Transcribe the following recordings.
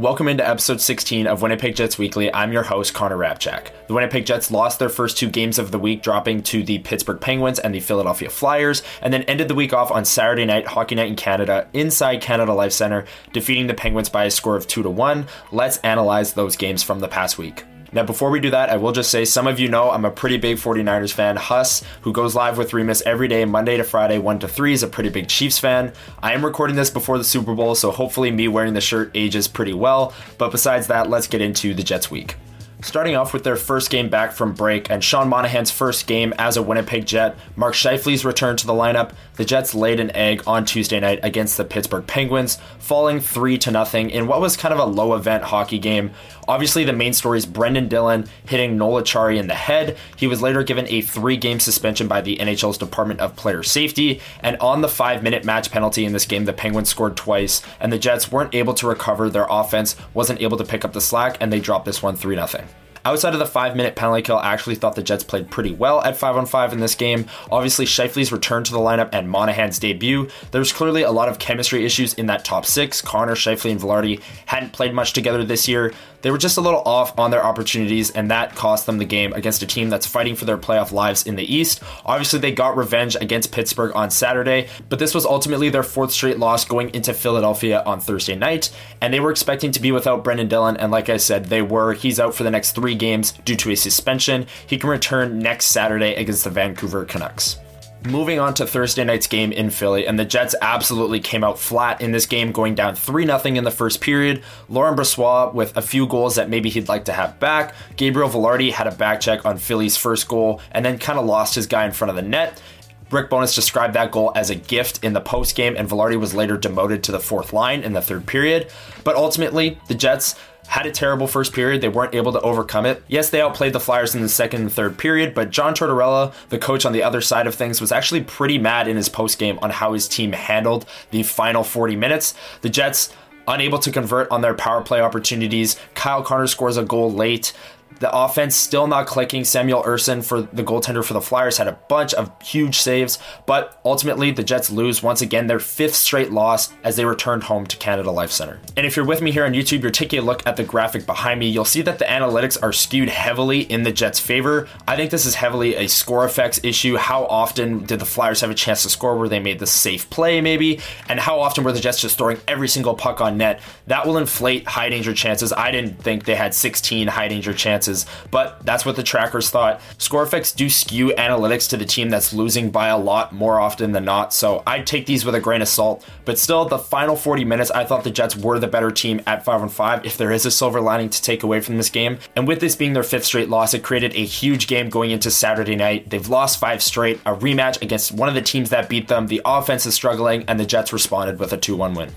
Welcome into episode 16 of Winnipeg Jets Weekly. I'm your host, Connor Hrabchak. The Winnipeg Jets lost their first two games of the week, dropping to the Pittsburgh Penguins and the Philadelphia Flyers, and then ended the week off on Saturday night, Hockey Night in Canada, inside Canada Life Center, defeating the Penguins by a score of 2 to 1. Let's analyze those games from the past week. Now, before we do that, I will just say some of you know I'm a pretty big 49ers fan. Huss, who goes live with Remus every day, Monday to Friday, 1 to 3, is a pretty big Chiefs fan. I am recording this before the Super Bowl, so hopefully me wearing the shirt ages pretty well. But besides that, let's get into the Jets week. Starting off with their first game back from break and Sean Monahan's first game as a Winnipeg Jet, Mark Scheifele's return to the lineup, the Jets laid an egg on Tuesday night against the Pittsburgh Penguins, falling 3 to nothing in what was kind of a low event hockey game. Obviously, the main story is Brendan Dillon hitting Noel Acciari in the head. He was later given a three game suspension by the NHL's Department of Player Safety. And on the five minute match penalty in this game, the Penguins scored twice, and the Jets weren't able to recover. Their offense wasn't able to pick up the slack, and they dropped this one 3 0. Outside of the five minute penalty kill, I actually thought the Jets played pretty well at 5 on 5 in this game. Obviously, Scheifele's return to the lineup and Monahan's debut. There's clearly a lot of chemistry issues in that top six. Connor, Scheifele, and Vilardi hadn't played much together this year. They were just a little off on their opportunities, and that cost them the game against a team that's fighting for their playoff lives in the East. Obviously, they got revenge against Pittsburgh on Saturday, but this was ultimately their fourth straight loss going into Philadelphia on Thursday night, and they were expecting to be without Brendan Dillon, and like I said, they were. He's out for the next three games due to a suspension. He can return next Saturday against the Vancouver Canucks. Moving on to Thursday night's game in Philly, and the Jets absolutely came out flat in this game, going down 3 0 in the first period. Laurent Brossoit with a few goals that maybe he'd like to have back. Gabriel Vilardi had a back check on Philly's first goal and then kind of lost his guy in front of the net. Rick Bowness described that goal as a gift in the post game, and Vilardi was later demoted to the fourth line in the third period. But ultimately, the Jets had a terrible first period. They weren't able to overcome it. Yes, they outplayed the Flyers in the second and third period, but John Tortorella, the coach on the other side of things, was actually pretty mad in his post game on how his team handled the final 40 minutes. The Jets unable to convert on their power play opportunities. Kyle Connor scores a goal late. The offense still not clicking. Samuel Ersson for the goaltender for the Flyers had a bunch of huge saves, but ultimately the Jets lose once again their fifth straight loss as they returned home to Canada Life Center. And if you're with me here on YouTube, you're taking a look at the graphic behind me, you'll see that the analytics are skewed heavily in the Jets' favor. I think this is heavily a score effects issue. How often did the Flyers have a chance to score where they made the safe play, maybe? And how often were the Jets just throwing every single puck on net? That will inflate high danger chances. I didn't think they had 16 high danger chances but that's what the trackers thought. Score effects do skew analytics to the team that's losing by a lot more often than not, so I'd take these with a grain of salt. But still, the final 40 minutes, I thought the Jets were the better team at 5 on 5 if there is a silver lining to take away from this game. And with this being their fifth straight loss, it created a huge game going into Saturday night. They've lost five straight, a rematch against one of the teams that beat them. The offense is struggling, and the Jets responded with a 2 1 win.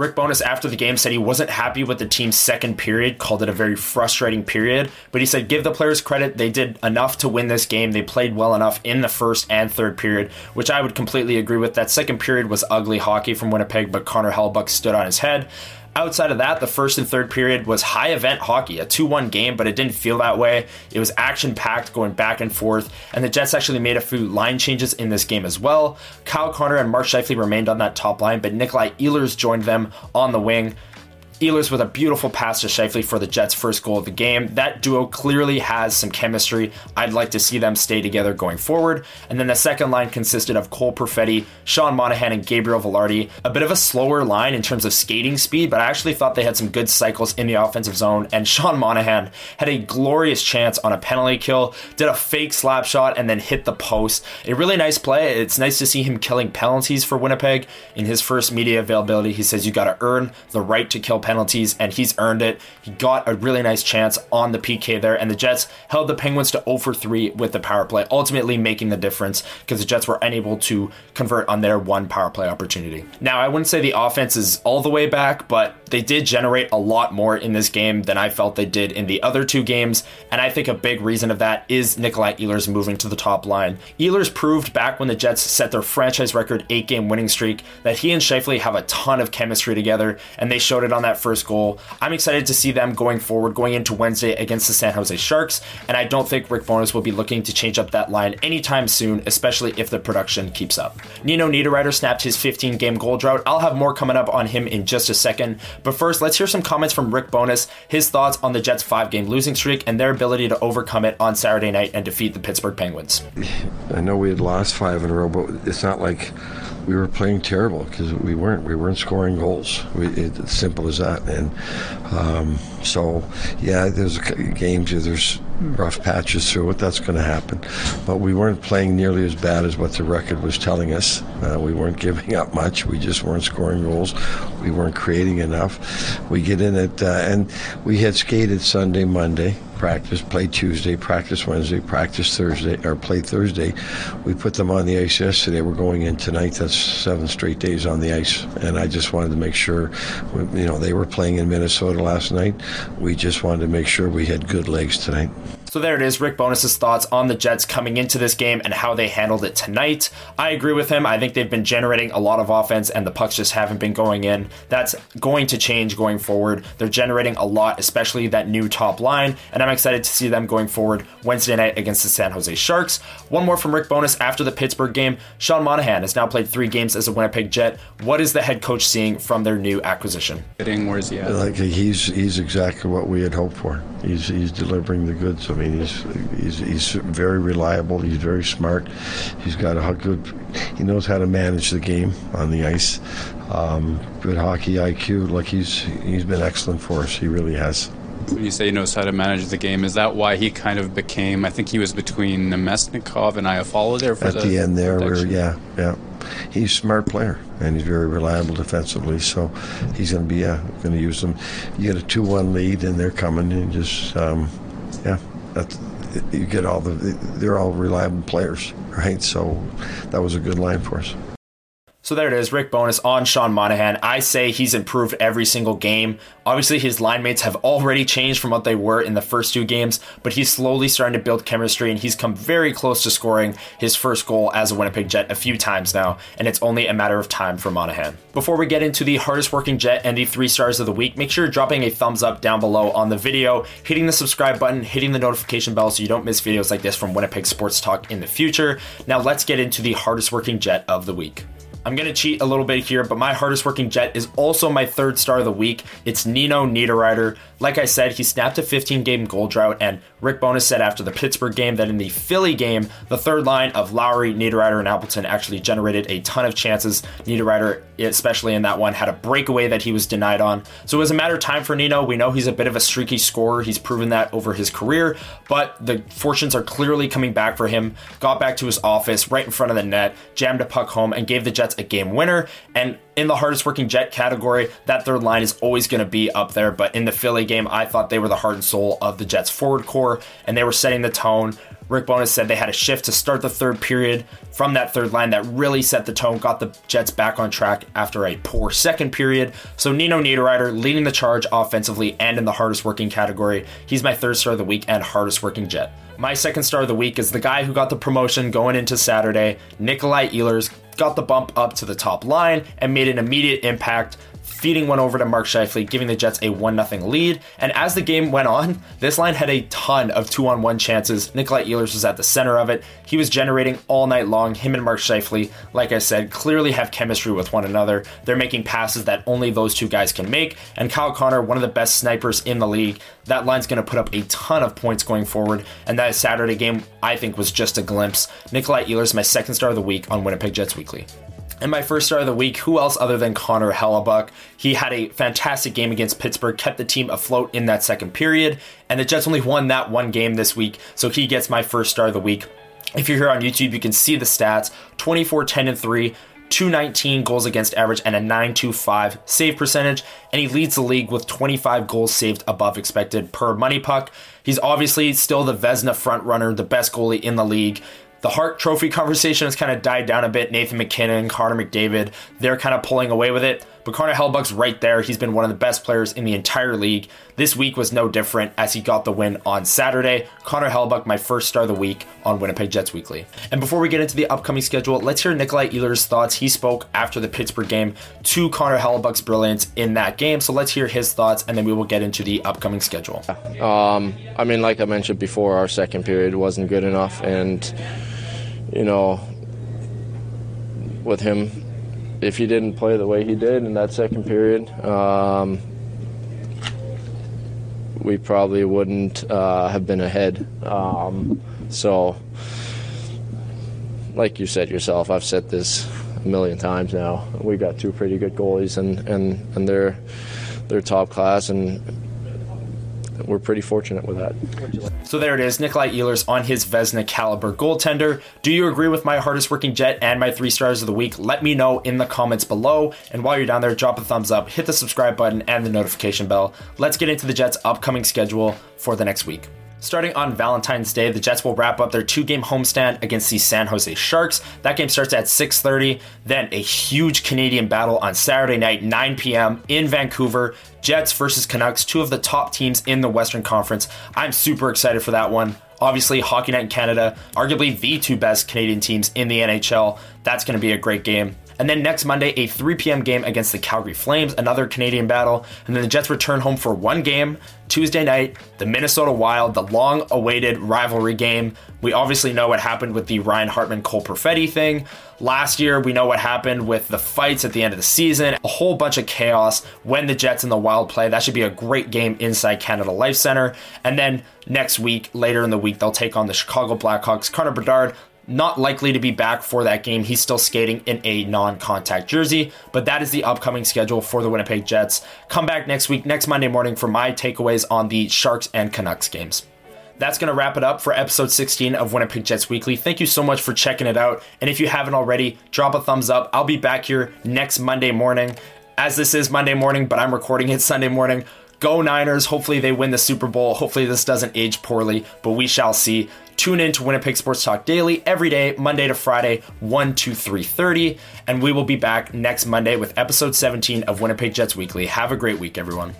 Rick Bowness after the game said he wasn't happy with the team's second period, called it a very frustrating period, but he said give the players credit. They did enough to win this game. They played well enough in the first and third period, which I would completely agree with. That second period was ugly hockey from Winnipeg, but Connor Hellebuyck stood on his head. Outside of that, the first and third period was high event hockey, a 2 1 game, but it didn't feel that way. It was action packed, going back and forth, and the Jets actually made a few line changes in this game as well. Kyle Connor and Mark Scheifele remained on that top line, but Nikolai Ehlers joined them on the wing. Ehlers with a beautiful pass to Scheifele for the Jets' first goal of the game. That duo clearly has some chemistry. I'd like to see them stay together going forward. And then the second line consisted of Cole Perfetti, Sean Monahan, and Gabriel Vilardi. A bit of a slower line in terms of skating speed, but I actually thought they had some good cycles in the offensive zone. And Sean Monahan had a glorious chance on a penalty kill, did a fake slap shot, and then hit the post. A really nice play. It's nice to see him killing penalties for Winnipeg. In his first media availability, he says you got to earn the right to kill penalties penalties, and he's earned it. He got a really nice chance on the PK there, and the Jets held the Penguins to 0 for 3 with the power play, ultimately making the difference because the Jets were unable to convert on their one power play opportunity. Now, I wouldn't say the offense is all the way back, but they did generate a lot more in this game than I felt they did in the other two games, and I think a big reason of that is Nikolai Ehlers moving to the top line. Ehlers proved back when the Jets set their franchise record eight game winning streak that he and Scheifele have a ton of chemistry together, and they showed it on that first goal. I'm excited to see them going forward, going into Wednesday against the San Jose Sharks, and I don't think Rick Bowness will be looking to change up that line anytime soon, especially if the production keeps up. Nino Niederreiter snapped his 15 game goal drought. I'll have more coming up on him in just a second, but first, let's hear some comments from Rick Bowness, his thoughts on the Jets' five game losing streak, and their ability to overcome it on Saturday night and defeat the Pittsburgh Penguins. I know we had lost five in a row, but it's not like we were playing terrible because we weren't. We weren't scoring goals. We, it's simple as that. And um, so, yeah, there's games. There's rough patches through it. That's going to happen. But we weren't playing nearly as bad as what the record was telling us. Uh, we weren't giving up much. We just weren't scoring goals. We weren't creating enough. We get in it, uh, and we had skated Sunday, Monday practice, play Tuesday, practice Wednesday, practice Thursday, or play Thursday. We put them on the ice yesterday. We're going in tonight. That's seven straight days on the ice, and I just wanted to make sure, you know, they were playing in Minnesota last night. We just wanted to make sure we had good legs tonight. So there it is, Rick Bowness's thoughts on the Jets coming into this game and how they handled it tonight. I agree with him. I think they've been generating a lot of offense and the pucks just haven't been going in. That's going to change going forward. They're generating a lot, especially that new top line, and I'm excited to see them going forward Wednesday night against the San Jose Sharks. One more from Rick Bowness after the Pittsburgh game. Sean Monahan has now played three games as a Winnipeg Jet. What is the head coach seeing from their new acquisition? Where's he at? Like he's he's exactly what we had hoped for. He's he's delivering the goods. I mean, he's he's he's very reliable. He's very smart. He's got a good. He knows how to manage the game on the ice. Um, good hockey IQ. Like he's he's been excellent for us. He really has. When you say he knows how to manage the game, is that why he kind of became? I think he was between Namestnikov and Iafallo there for at the, the end there. Where, yeah, yeah. He's a smart player and he's very reliable defensively. So he's going to be uh, going to use them. You get a two-one lead and they're coming and just um, yeah that's, you get all the they're all reliable players, right? So that was a good line for us. So there it is, Rick Bowness on Sean Monahan. I say he's improved every single game. Obviously, his line mates have already changed from what they were in the first two games, but he's slowly starting to build chemistry, and he's come very close to scoring his first goal as a Winnipeg Jet a few times now, and it's only a matter of time for Monahan. Before we get into the hardest working Jet and the three stars of the week, make sure you're dropping a thumbs up down below on the video, hitting the subscribe button, hitting the notification bell so you don't miss videos like this from Winnipeg Sports Talk in the future. Now let's get into the hardest working Jet of the week. I'm going to cheat a little bit here, but my hardest working Jet is also my third star of the week. It's Nino Niederreiter. Like I said, he snapped a 15 game goal drought, and Rick Bowness said after the Pittsburgh game that in the Philly game, the third line of Lowry, Niederreiter, and Appleton actually generated a ton of chances. Niederreiter, especially in that one, had a breakaway that he was denied on. So it was a matter of time for Nino. We know he's a bit of a streaky scorer. He's proven that over his career, but the fortunes are clearly coming back for him. Got back to his office right in front of the net, jammed a puck home, and gave the Jets a game winner. And in the hardest working Jet category, that third line is always going to be up there. But in the Philly game, I thought they were the heart and soul of the Jets forward core, and they were setting the tone. Rick Bowness said they had a shift to start the third period from that third line that really set the tone, got the Jets back on track after a poor second period. So Nino Niederreiter leading the charge offensively and in the hardest working category. He's my third star of the week and hardest working Jet. My second star of the week is the guy who got the promotion going into Saturday, Nikolai Ehlers, got the bump up to the top line and made an immediate impact feeding one over to Mark Scheifele, giving the Jets a 1 0 lead. And as the game went on, this line had a ton of two on one chances. Nikolai Ehlers was at the center of it. He was generating all night long. Him and Mark Scheifele, like I said, clearly have chemistry with one another. They're making passes that only those two guys can make. And Kyle Connor, one of the best snipers in the league, that line's going to put up a ton of points going forward. And that Saturday game, I think, was just a glimpse. Nikolai Ehlers, my second star of the week on Winnipeg Jets Weekly. And my first star of the week, who else other than Connor Hellebuyck? He had a fantastic game against Pittsburgh, kept the team afloat in that second period, and the Jets only won that one game this week, so he gets my first star of the week. If you're here on YouTube, you can see the stats 24, 10, and 3. 219 goals against average and a 925 save percentage, and he leads the league with 25 goals saved above expected per MoneyPuck. He's obviously still the Vezina front runner, the best goalie in the league. The Hart Trophy conversation has kind of died down a bit. Nathan MacKinnon, Connor McDavid, they're kind of pulling away with it. but Connor Hellebuyck's right there. He's been one of the best players in the entire league. This week was no different as he got the win on Saturday. Connor Hellebuyck, my first star of the week on Winnipeg Jets Weekly. And before we get into the upcoming schedule, let's hear Nikolai Ehlers' thoughts. He spoke after the Pittsburgh game to Connor Hellebuyck's brilliance in that game. So let's hear his thoughts, and then we will get into the upcoming schedule. Um, I mean, like I mentioned before, our second period wasn't good enough, and you know, with him, if he didn't play the way he did in that second period, um, we probably wouldn't uh, have been ahead. Um, so, like you said yourself, I've said this a million times now. We've got two pretty good goalies, and and and they're they're top class, and we're pretty fortunate with that. So there it is, Nikolai Ehlers on his Vezina caliber goaltender. Do you agree with my hardest working Jet and my three stars of the week? Let me know in the comments below. And while you're down there, drop a thumbs up, hit the subscribe button, and the notification bell. Let's get into the Jets' upcoming schedule for the next week. Starting on Valentine's Day, the Jets will wrap up their two-game homestand against the San Jose Sharks. That game starts at 6:30. Then a huge Canadian battle on Saturday night, 9 p.m. in Vancouver. Jets versus Canucks, two of the top teams in the Western Conference. I'm super excited for that one. Obviously, Hockey Night in Canada, arguably the two best Canadian teams in the NHL. That's going to be a great game. And then next Monday, a 3 p.m. game against the Calgary Flames, another Canadian battle. And then the Jets return home for one game Tuesday night, the Minnesota Wild, the long awaited rivalry game. We obviously know what happened with the Ryan Hartman Cole Perfetti thing. Last year, we know what happened with the fights at the end of the season, a whole bunch of chaos when the Jets and the Wild play. That should be a great game inside Canada Life Center. And then next week, later in the week, they'll take on the Chicago Blackhawks. Connor Bedard not likely to be back for that game. He's still skating in a non contact jersey, but that is the upcoming schedule for the Winnipeg Jets. Come back next week, next Monday morning, for my takeaways on the Sharks and Canucks games. That's going to wrap it up for episode 16 of Winnipeg Jets Weekly. Thank you so much for checking it out. And if you haven't already, drop a thumbs up. I'll be back here next Monday morning, as this is Monday morning, but I'm recording it Sunday morning. Go Niners. Hopefully they win the Super Bowl. Hopefully this doesn't age poorly, but we shall see. Tune in to Winnipeg Sports Talk Daily every day, Monday to Friday, 1 to 3.30. And we will be back next Monday with episode 17 of Winnipeg Jets Weekly. Have a great week, everyone.